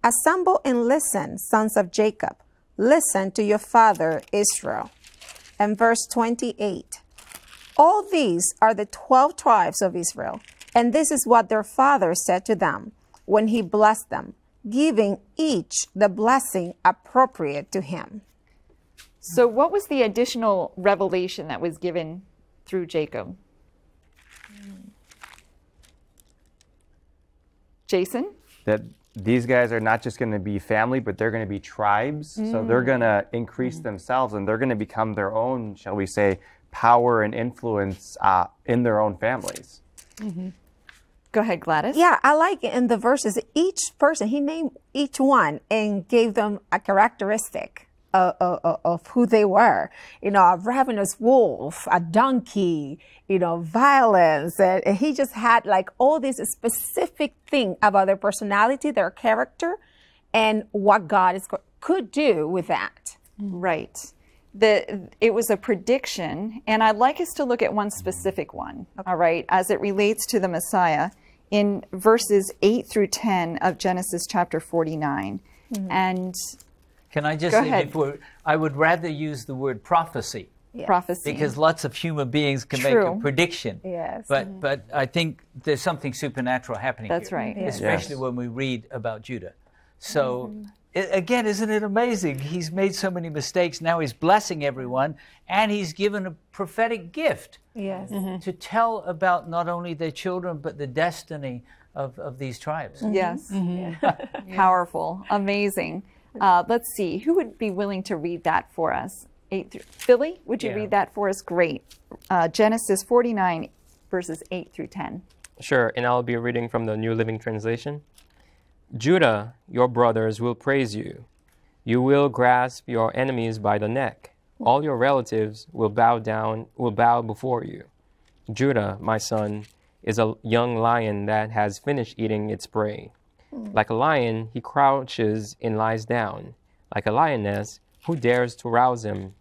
Assemble and listen, sons of Jacob. Listen to your father Israel. And verse 28 All these are the 12 tribes of Israel, and this is what their father said to them when he blessed them, giving each the blessing appropriate to him. So, what was the additional revelation that was given through Jacob? Jason? That these guys are not just going to be family, but they're going to be tribes. Mm. So they're going to increase mm. themselves and they're going to become their own, shall we say, power and influence uh, in their own families. Mm-hmm. Go ahead, Gladys. Yeah, I like in the verses. Each person, he named each one and gave them a characteristic of, of, who they were. You know, a ravenous wolf, a donkey, you know, violence. And, and he just had like all this specific thing about their personality, their character, and what God is, could do with that. Right. The, it was a prediction, and I'd like us to look at one specific one, okay. all right, as it relates to the Messiah in verses 8 through 10 of Genesis chapter 49. Mm-hmm. And can I just Go say ahead. before I would rather use the word prophecy. Yes. Prophecy. Because lots of human beings can True. make a prediction. Yes. But mm-hmm. but I think there's something supernatural happening That's here, right. Yes. Especially yes. when we read about Judah. So mm-hmm. it, again, isn't it amazing? He's made so many mistakes. Now he's blessing everyone, and he's given a prophetic gift. Yes. Mm-hmm. To tell about not only their children but the destiny of, of these tribes. Yes. Mm-hmm. Powerful. Amazing. Uh, let's see, who would be willing to read that for us? Eight through, Philly, would you yeah. read that for us? Great. Uh, Genesis 49, verses 8 through 10. Sure, and I'll be reading from the New Living Translation. Judah, your brothers will praise you. You will grasp your enemies by the neck. All your relatives will bow down, will bow before you. Judah, my son, is a young lion that has finished eating its prey. Like a lion, he crouches and lies down. Like a lioness, who dares to rouse him?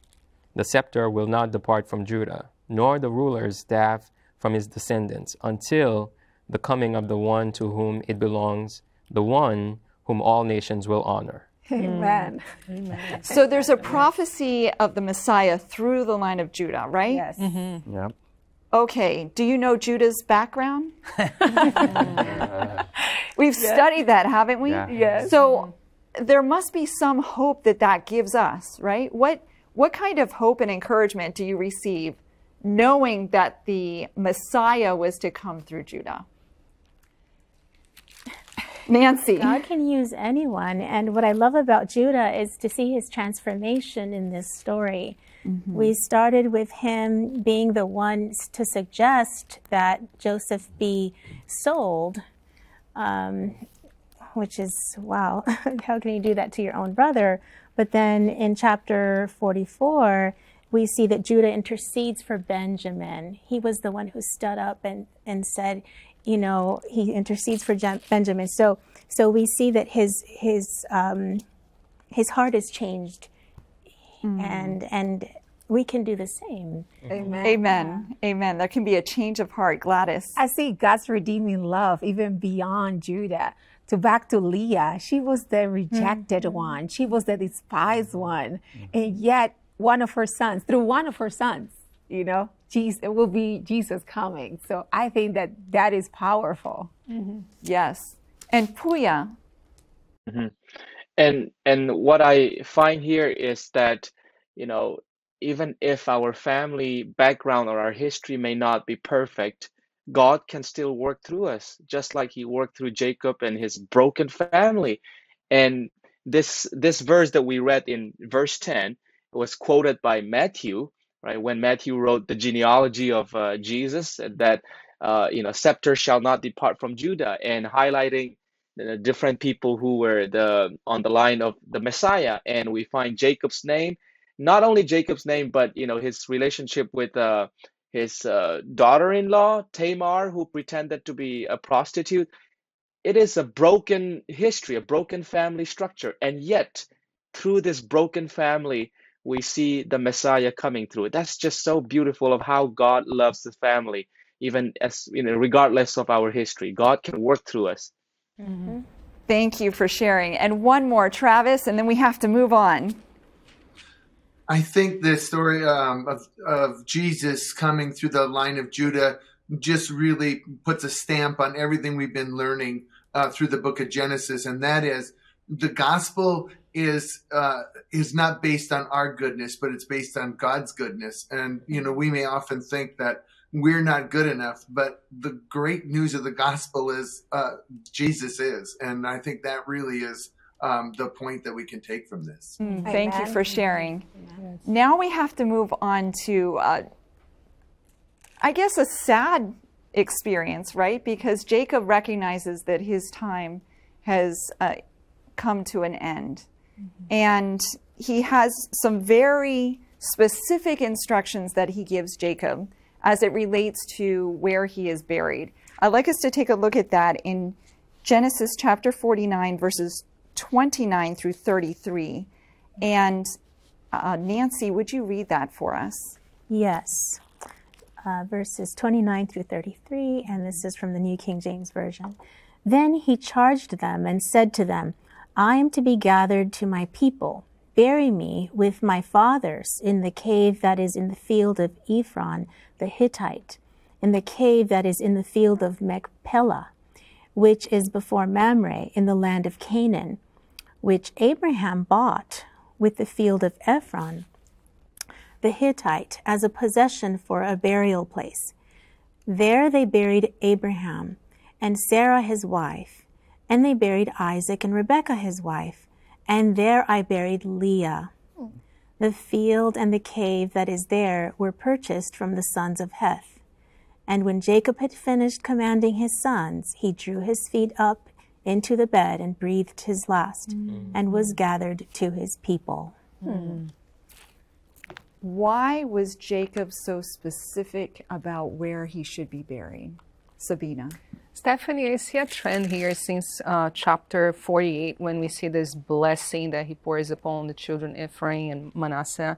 The scepter will not depart from Judah, nor the ruler's staff from his descendants, until the coming of the one to whom it belongs, the one whom all nations will honor. Amen. Amen. So there's a prophecy of the Messiah through the line of Judah, right? Yes. Mm-hmm. Yep. Okay, do you know Judah's background? We've yeah. studied that, haven't we? Yeah. Yes. So there must be some hope that that gives us, right? What what kind of hope and encouragement do you receive knowing that the Messiah was to come through Judah? Nancy. God can use anyone. And what I love about Judah is to see his transformation in this story. Mm-hmm. We started with him being the one to suggest that Joseph be sold um, which is wow, how can you do that to your own brother? But then in chapter 44, we see that Judah intercedes for Benjamin. He was the one who stood up and, and said, you know, he intercedes for Benjamin. So, so we see that his his um, his heart is changed, mm. and and we can do the same. Amen. Amen. Amen. There can be a change of heart, Gladys. I see God's redeeming love even beyond Judah. To back to Leah, she was the rejected Mm-hmm. one. She was the despised one. And yet, one of her sons, through one of her sons, you know, Jesus, it will be Jesus coming. So I think that that is powerful. Yes. And Puya, and and what i find here is that you know even if our family background or our history may not be perfect god can still work through us just like he worked through jacob and his broken family. And this this verse that we read in verse 10 was quoted by matthew right? When matthew wrote the genealogy of uh, jesus that uh, you know scepter shall not depart from judah and highlighting the different people who were the on the line of the Messiah, and we find Jacob's name, not only Jacob's name, but you know his relationship with uh, his uh, daughter-in-law Tamar, who pretended to be a prostitute. It is a broken history, a broken family structure, and yet through this broken family, we see the Messiah coming through. That's just so beautiful of how God loves the family, even as you know, regardless of our history, God can work through us. thank you for sharing. And one more, Travis, and then we have to move on. I think the story um, of, of Jesus coming through the line of Judah just really puts a stamp on everything we've been learning uh, through the book of Genesis, and that is the gospel is uh, is not based on our goodness, but it's based on God's goodness. And you know, we may often think that we're not good enough, but the great news of the gospel is uh, Jesus is, and I think that really is um, the point that we can take from this. Thank you for sharing. Now we have to move on to, uh, I guess, a sad experience, right? Because Jacob recognizes that his time has uh, come to an end. And he has some very specific instructions that he gives Jacob as it relates to where he is buried. I'd like us to take a look at that in Genesis chapter 49, verses 29 through 33. And uh, Nancy, would you read that for us? Yes. Uh, verses 29 through 33, and this is from the New King James Version. Then he charged them and said to them, I am to be gathered to my people. Bury me with my fathers in the cave that is in the field of Ephron the Hittite, in the cave that is in the field of Machpelah, which is before Mamre in the land of Canaan, which Abraham bought with the field of Ephron the Hittite as a possession for a burial place. There they buried Abraham and Sarah his wife, and they buried Isaac and Rebekah his wife, and there I buried Leah. The field and the cave that is there were purchased from the sons of Heth. And when Jacob had finished commanding his sons, he drew his feet up into the bed and breathed his last, and was gathered to his people. Why was Jacob so specific about where he should be buried? Sabina. Stephanie, I see a trend here since uh, chapter 48 when we see this blessing that he pours upon the children Ephraim and Manasseh.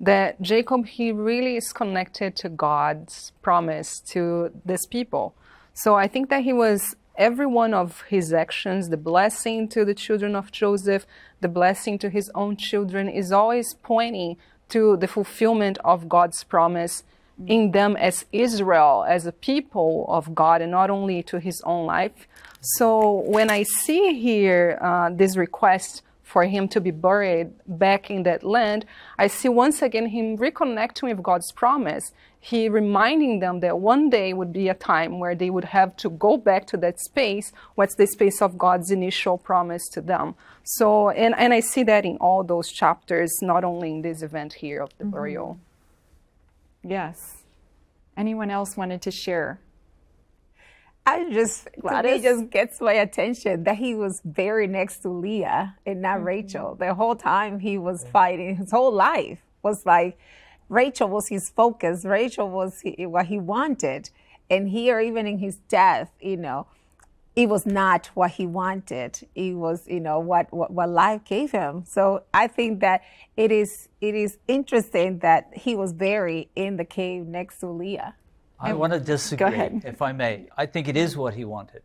That Jacob, he really is connected to God's promise to this people. So I think that he was every one of his actions, the blessing to the children of Joseph, the blessing to his own children, is always pointing to the fulfillment of God's promise in them as Israel, as a people of God, and not only to his own life. So when I see here uh, this request for him to be buried back in that land, I see once again him reconnecting with God's promise. He reminding them that one day would be a time where they would have to go back to that space, what's the space of God's initial promise to them. So, and, and I see that in all those chapters, not only in this event here of the mm-hmm. burial. Yes. Anyone else wanted to share? I just to me, just gets my attention that he was very next to Leah and not mm-hmm. Rachel. The whole time he was fighting, his whole life was like Rachel was his focus. Rachel was he, what he wanted, and here even in his death, you know, it was not what he wanted. It was, you know, what, what, what life gave him. So I think that it is it is interesting that he was buried in the cave next to Leah. I want to disagree, ahead. if I may. I think it is what he wanted,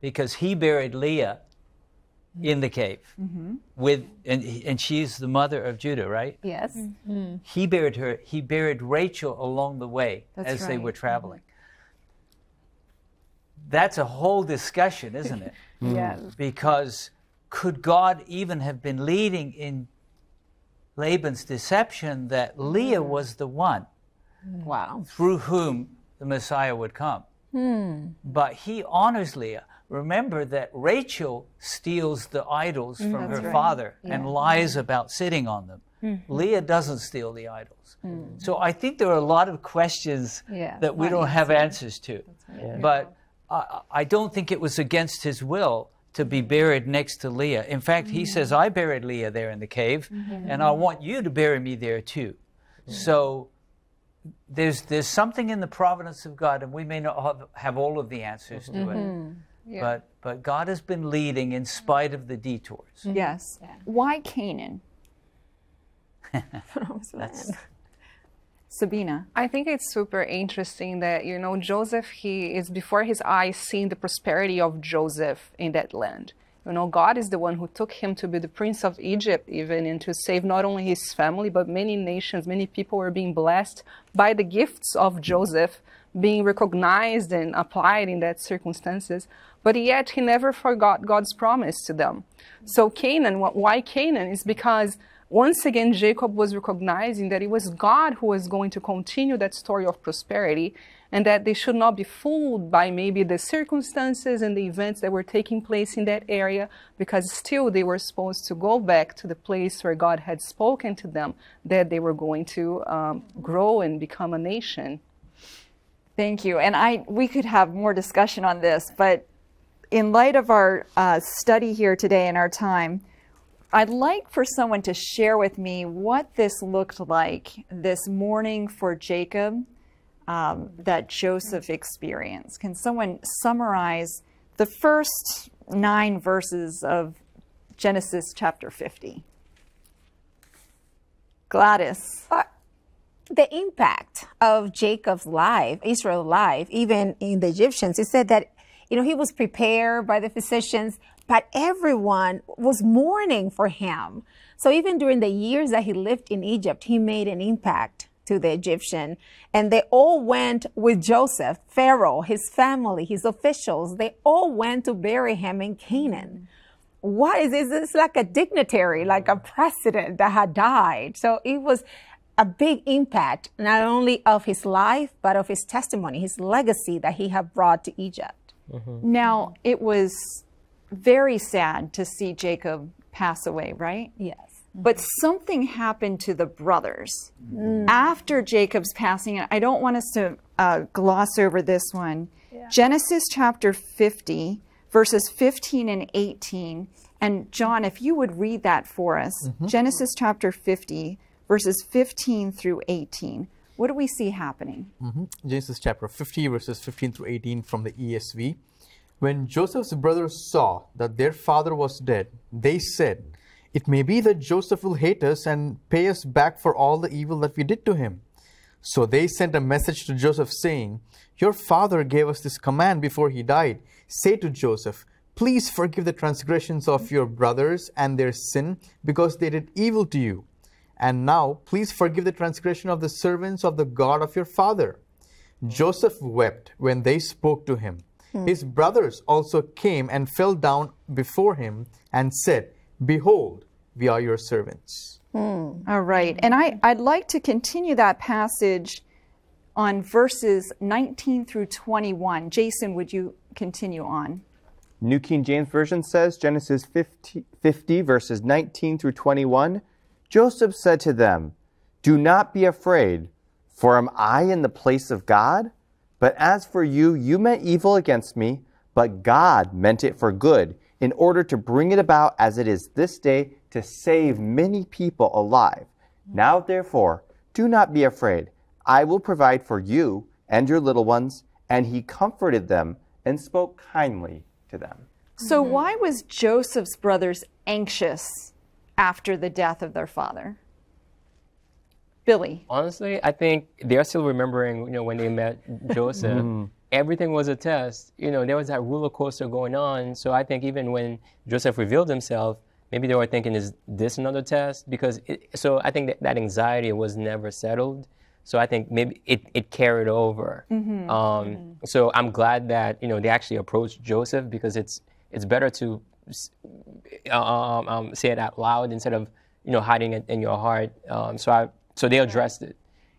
because he buried Leah Mm-hmm. in the cave mm-hmm. with, and, and she's the mother of Judah, right? Yes. Mm-hmm. He buried her. He buried Rachel along the way That's as they were traveling. That's a whole discussion, isn't it? Yes. because could God even have been leading in Laban's deception that Leah was the one Wow. through whom the Messiah would come? Hmm. But he honors Leah. Remember that Rachel steals the idols from her father and lies about sitting on them. Leah doesn't steal the idols. So I think there are a lot of questions Yeah. that we don't have answers to. But I, I don't think it was against his will to be buried next to Leah. In fact, he says, I buried Leah there in the cave, and I want you to bury me there too. So there's, there's something in the providence of God, and we may not have, have all of the answers to it. But, but God has been leading in spite of the detours. Mm-hmm. Yes. Why Canaan? That's, Sabina. I think it's super interesting that, you know, Joseph, he is before his eyes seeing the prosperity of Joseph in that land. You know, God is the one who took him to be the prince of Egypt, even, and to save not only his family, but many nations, many people were being blessed by the gifts of Joseph being recognized and applied in that circumstances. But yet he never forgot God's promise to them. So Canaan, why Canaan? Is because once again, Jacob was recognizing that it was God who was going to continue that story of prosperity and that they should not be fooled by maybe the circumstances and the events that were taking place in that area because still they were supposed to go back to the place where God had spoken to them that they were going to um, grow and become a nation. Thank you. And I we could have more discussion on this, but in light of our uh, study here today and our time, I'd like for someone to share with me what this looked like this morning for Jacob um, that Joseph experienced. Can someone summarize the first nine verses of Genesis chapter 50? Gladys. the impact of Jacob's life, Israel's life, even in the Egyptians, it said that, you know, he was prepared by the physicians, but everyone was mourning for him. So even during the years that he lived in Egypt, he made an impact to the Egyptian. And they all went with Joseph, Pharaoh, his family, his officials. They all went to bury him in Canaan what is this? It's like a dignitary, like a president that had died. So it was a big impact, not only of his life, but of his testimony, his legacy that he had brought to Egypt. Mm-hmm. Now, it was very sad to see Jacob pass away, right? Yes. But something happened to the brothers mm. after Jacob's passing. and I don't want us to uh, gloss over this one. Genesis chapter 50, verses 15 and 18. And John, if you would read that for us mm-hmm. Genesis chapter 50, verses 15 through 18. What do we see happening? Mm-hmm. Genesis chapter 50, verses 15 through 18 from the ESV. When Joseph's brothers saw that their father was dead, they said, It may be that Joseph will hate us and pay us back for all the evil that we did to him. So they sent a message to Joseph saying, Your father gave us this command before he died. Say to Joseph, Please forgive the transgressions of your brothers and their sin, because they did evil to you. And now, please forgive the transgression of the servants of the God of your father. Joseph wept when they spoke to him. Hmm. His brothers also came and fell down before him and said, Behold, we are your servants. Hmm. All right. And I, I'd like to continue that passage on verses 19 through 21. Jason, would you continue on? New King James Version says, Genesis 50, 50, verses 19 through 21. Joseph said to them, Do not be afraid, for am I in the place of God? But as for you, you meant evil against me, but God meant it for good, in order to bring it about as it is this day to save many people alive. Now, therefore, do not be afraid. I will provide for you and your little ones. And he comforted them and spoke kindly to them. So, why was Joseph's brothers anxious after the death of their father? Billy. Honestly, I think they're still remembering, you know, when they met Joseph. Mm-hmm. Everything was a test. You know, there was that roller coaster going on. So I think even when Joseph revealed himself, maybe they were thinking, is this another test? Because it, so I think that, that anxiety was never settled. So I think maybe it, it carried over. Mm-hmm. Um, mm-hmm. So I'm glad that you know they actually approached Joseph because it's it's better to s- um, um, say it out loud instead of you know hiding it in your heart. Um, so I so they addressed it.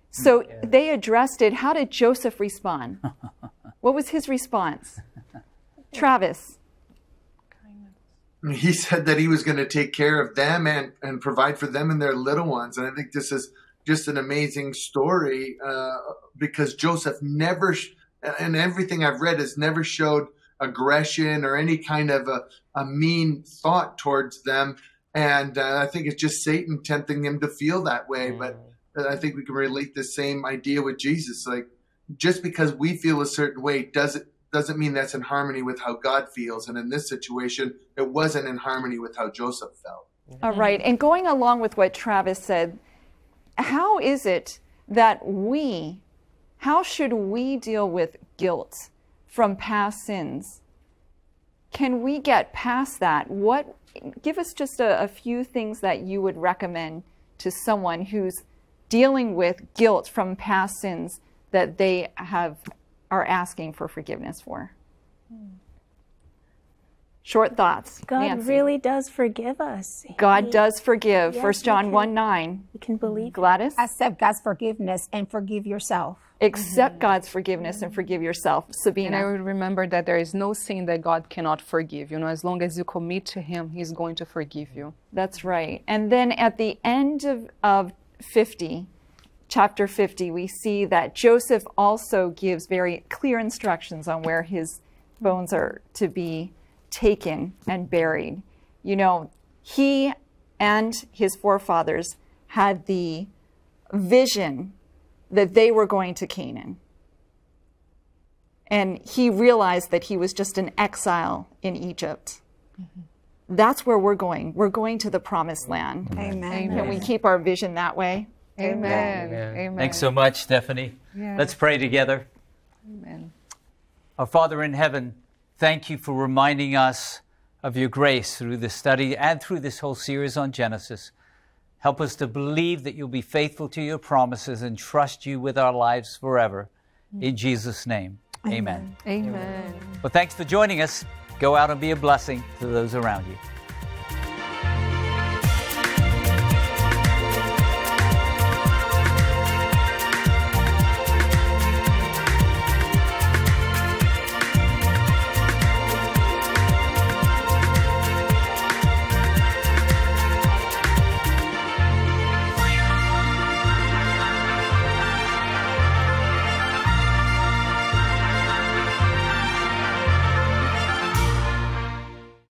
So, they addressed it. How did Joseph respond? what was his response? Travis. he said that he was going to take care of them and, and provide for them and their little ones. And I think this is just an amazing story uh, because Joseph never, sh- and everything I've read has never showed aggression or any kind of a, a mean thought towards them. And uh, I think it's just Satan tempting them to feel that way. But I think we can relate the same idea with Jesus. Like, just because we feel a certain way doesn't doesn't mean that's in harmony with how God feels. And in this situation, it wasn't in harmony with how Joseph felt. All right. And going along with what Travis said, how is it that we, how should we deal with guilt from past sins? Can we get past that? What, give us just a, a few things that you would recommend to someone who's dealing with guilt from past sins that they have are asking for forgiveness for. Short thoughts. God Nancy. really does forgive us. God He- does forgive. Yes, 1 John can- 1 9. We can believe. Gladys? Accept God's forgiveness and forgive yourself. Accept mm-hmm. God's forgiveness and forgive yourself. And I would remember that there is no sin that God cannot forgive. You know, as long as you commit to Him, He's going to forgive you. That's right. And then at the end of, of 50, chapter 50, we see that Joseph also gives very clear instructions on where his bones are to be taken and buried. You know, he and his forefathers had the vision that they were going to Canaan. And he realized that he was just an exile in Egypt. Mm-hmm. That's where we're going. We're going to the promised land. Amen. Can we keep our vision that way? Amen. Amen. Amen. Thanks so much, Stephanie. Let's pray together. Amen. Our Father in heaven, thank you for reminding us of your grace through this study and through this whole series on Genesis. Help us to believe that you'll be faithful to your promises and trust you with our lives forever. In Jesus' name, amen. Amen. Well, thanks for joining us. Go out and be a blessing to those around you.